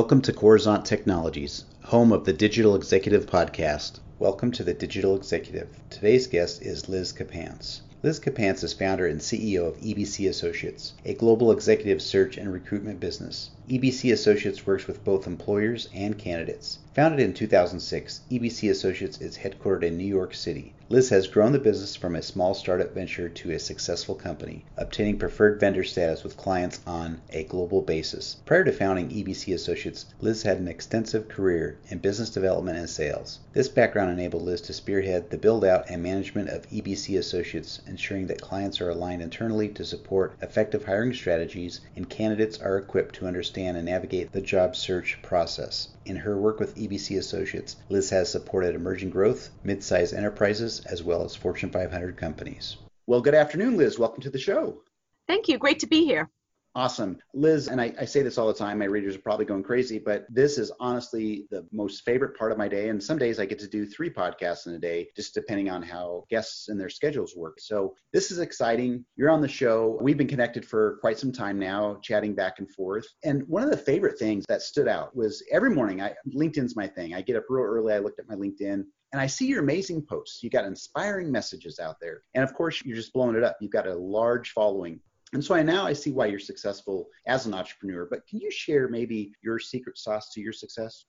Welcome to Coruzant Technologies, home of the Digital Executive Podcast. Welcome to the Digital Executive. Today's guest is Liz Capants. Liz Capants is founder and CEO of EBC Associates, a global executive search and recruitment business. EBC Associates works with both employers and candidates. Founded in 2006, EBC Associates is headquartered in New York City. Liz has grown the business from a small startup venture to a successful company, obtaining preferred vendor status with clients on a global basis. Prior to founding EBC Associates, Liz had an extensive career in business development and sales. This background enabled Liz to spearhead the build out and management of EBC Associates, ensuring that clients are aligned internally to support effective hiring strategies and candidates are equipped to understand and navigate the job search process. In her work with EBC Associates, Liz has supported emerging growth, mid-sized enterprises, as well as Fortune 500 companies. Well, good afternoon, Liz. Welcome to the show. Thank you. Great to be here. Awesome. Liz, and I, I, say this all the time, my readers are probably going crazy, but this is honestly the most favorite part of my day. And some days I get to do three podcasts in a day, just depending on how guests and their schedules work. So this is exciting. You're on the show. We've been connected for quite some time now, chatting back and forth. And one of the favorite things that stood out was every morning, I LinkedIn's my thing. I get up real early. I looked at my LinkedIn and I see your amazing posts. You got inspiring messages out there. And of course, you're just blowing it up. You've got a large following. And so I now I see why you're successful as an entrepreneur. But can you share maybe your secret sauce to your success?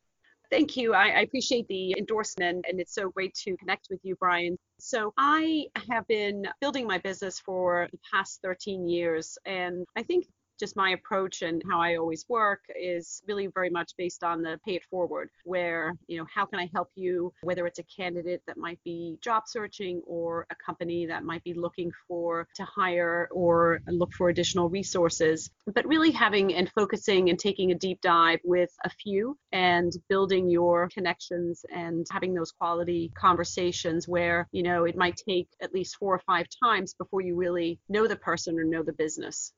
Thank you. I, I, appreciate the endorsement, and it's so great to connect with you, Brian. So, I have been building my business for the past 13 years, and I think just my approach and how I always work is really very much based on the pay it forward, where, you know, how can I help you, whether it's a candidate that might be job searching or a company that might be looking for to hire or look for additional resources, but really having and focusing and taking a deep dive with a few and building your connections and having those quality conversations where, you know, it might take at least four or five times before you really know the person or know the business.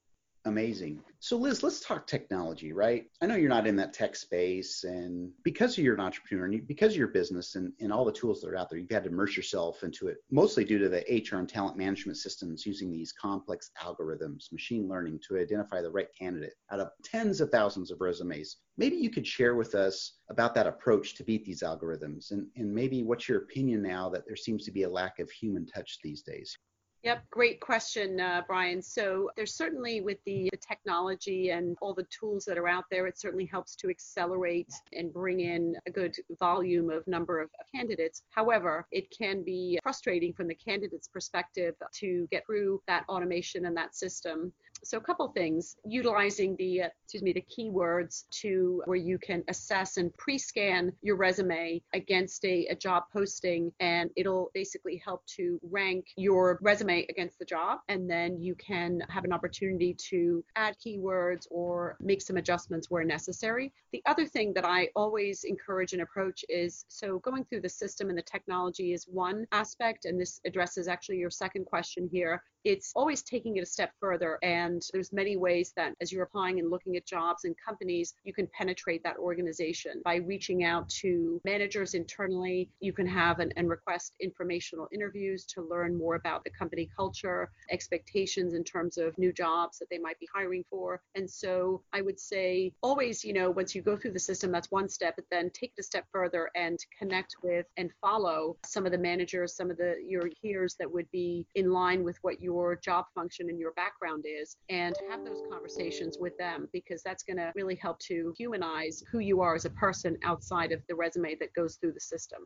Amazing. So, Liz, let's talk technology, right? I know you're not in that tech space, and because you're an entrepreneur and because of your business and, and all the tools that are out there, you've had to immerse yourself into it, mostly due to the HR and talent management systems using these complex algorithms, machine learning to identify the right candidate out of tens of thousands of resumes. Maybe you could share with us about that approach to beat these algorithms, and, and maybe what's your opinion now that there seems to be a lack of human touch these days? Yep, great question, uh, Brian. So there's certainly with the, the, technology and all the tools that are out there, it certainly helps to accelerate and bring in a good volume of number of, candidates. However, it can be frustrating from the candidate's perspective to get through that automation and that system so a couple things, utilizing the, uh, excuse me, the keywords to where you can assess and pre-scan your resume against a, a job posting and it'll basically help to rank your resume against the job. And then you can have an opportunity to add keywords or make some adjustments where necessary. The other thing that I always encourage and approach is so going through the system and the technology is one aspect, and this addresses actually your second question here. It's always taking it a step further and there's many ways that as you're applying and looking at jobs and companies, you can penetrate that organization by reaching out to managers internally. You can have an, and request informational interviews to learn more about the company culture, expectations in terms of new jobs that they might be hiring for. And so I would say always, you know, once you go through the system, that's one step, but then take it a step further and connect with and follow some of the managers, some of the your peers that would be in line with what your job function and your background is and have those conversations with them because that's going to really help to humanize who you are as a person outside of the resume that goes through the system.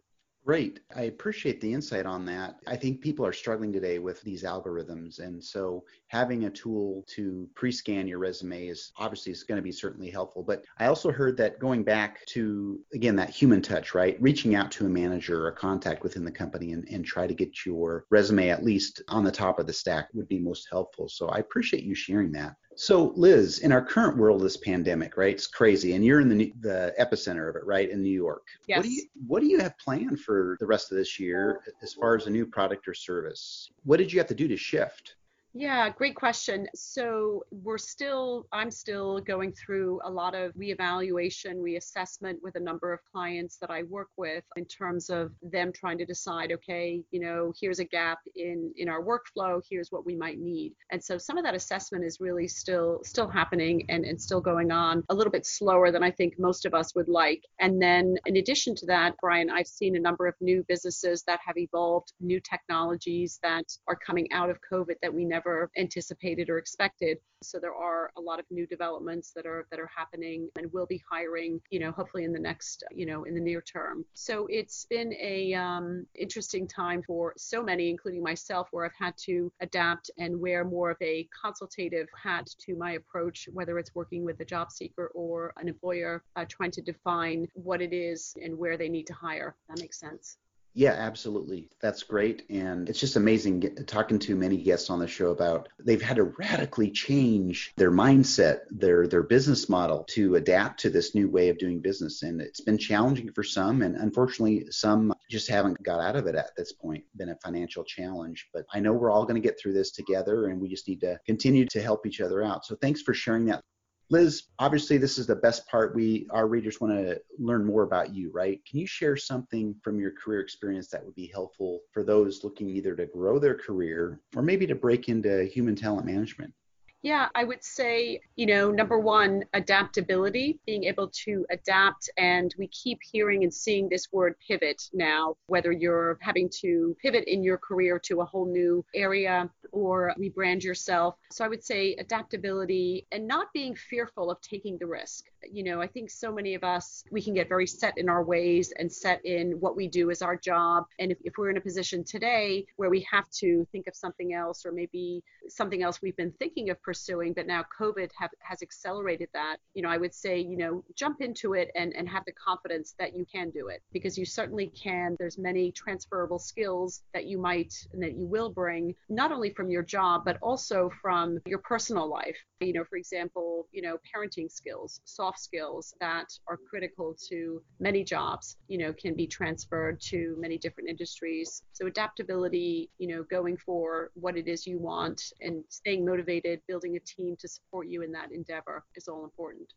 Great. I appreciate the insight on that. I think people are struggling today with these algorithms. And so having a tool to pre-scan your resume is obviously is going to be certainly helpful. But I also heard that going back to, again, that human touch, right? Reaching out to a manager or a contact within the company and, and try to get your resume at least on the top of the stack would be most helpful. So I appreciate you sharing that. So, Liz, in our current world, this pandemic, right? It's crazy, and you're in the the epicenter of it, right, in New York. Yes. What do you What do you have planned for the rest of this year as far as a new product or service? What did you have to do to shift? Yeah, great question. So we're still, I'm still going through a lot of reevaluation, reassessment with a number of clients that I work with in terms of them trying to decide, okay, you know, here's a gap in in our workflow, here's what we might need. And so some of that assessment is really still still happening and, and still going on a little bit slower than I think most of us would like. And then in addition to that, Brian, I've seen a number of new businesses that have evolved, new technologies that are coming out of COVID that we never never anticipated or expected. So there are a lot of new developments that are that are happening and will be hiring, you know, hopefully in the next, you know, in the near term. So it's been a um, interesting time for so many, including myself, where I've had to adapt and wear more of a consultative hat to my approach, whether it's working with a job seeker or an employer, uh, trying to define what it is and where they need to hire. That makes sense. Yeah, absolutely. That's great. And it's just amazing talking to many guests on the show about they've had to radically change their mindset, their their business model to adapt to this new way of doing business. And it's been challenging for some and unfortunately some just haven't got out of it at this point, been a financial challenge. But I know we're all going to get through this together and we just need to continue to help each other out. So thanks for sharing that Liz, obviously this is the best part. We our readers want to learn more about you, right? Can you share something from your career experience that would be helpful for those looking either to grow their career or maybe to break into human talent management? Yeah, I would say, you know, number one, adaptability, being able to adapt. And we keep hearing and seeing this word pivot now, whether you're having to pivot in your career to a whole new area or rebrand yourself. So I would say adaptability and not being fearful of taking the risk. You know, I think so many of us, we can get very set in our ways and set in what we do as our job. And if, if we're in a position today where we have to think of something else or maybe something else we've been thinking of pursuing, but now COVID have, has accelerated that, you know, I would say, you know, jump into it and, and have the confidence that you can do it because you certainly can. There's many transferable skills that you might and that you will bring, not only from your job, but also from your personal life. You know, for example, you know, parenting skills, soft skills that are critical to many jobs, you know, can be transferred to many different industries. So adaptability, you know, going for what it is you want and staying motivated, building a team to support you in that endeavor is all important.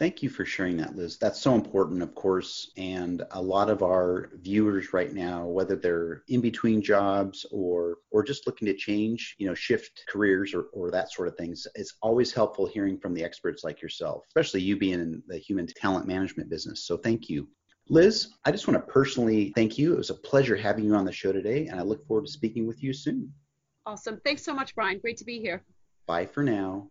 Thank you for sharing that, Liz. That's so important, of course. And a lot of our viewers right now, whether they're in between jobs or or just looking to change, you know, shift careers or, or that sort of things, it's always helpful hearing from the experts like yourself, especially you being in the human talent management business. So thank you. Liz, I just want to personally thank you. It was a pleasure having you on the show today, and I look forward to speaking with you soon. Awesome. Thanks so much, Brian. Great to be here. Bye for now.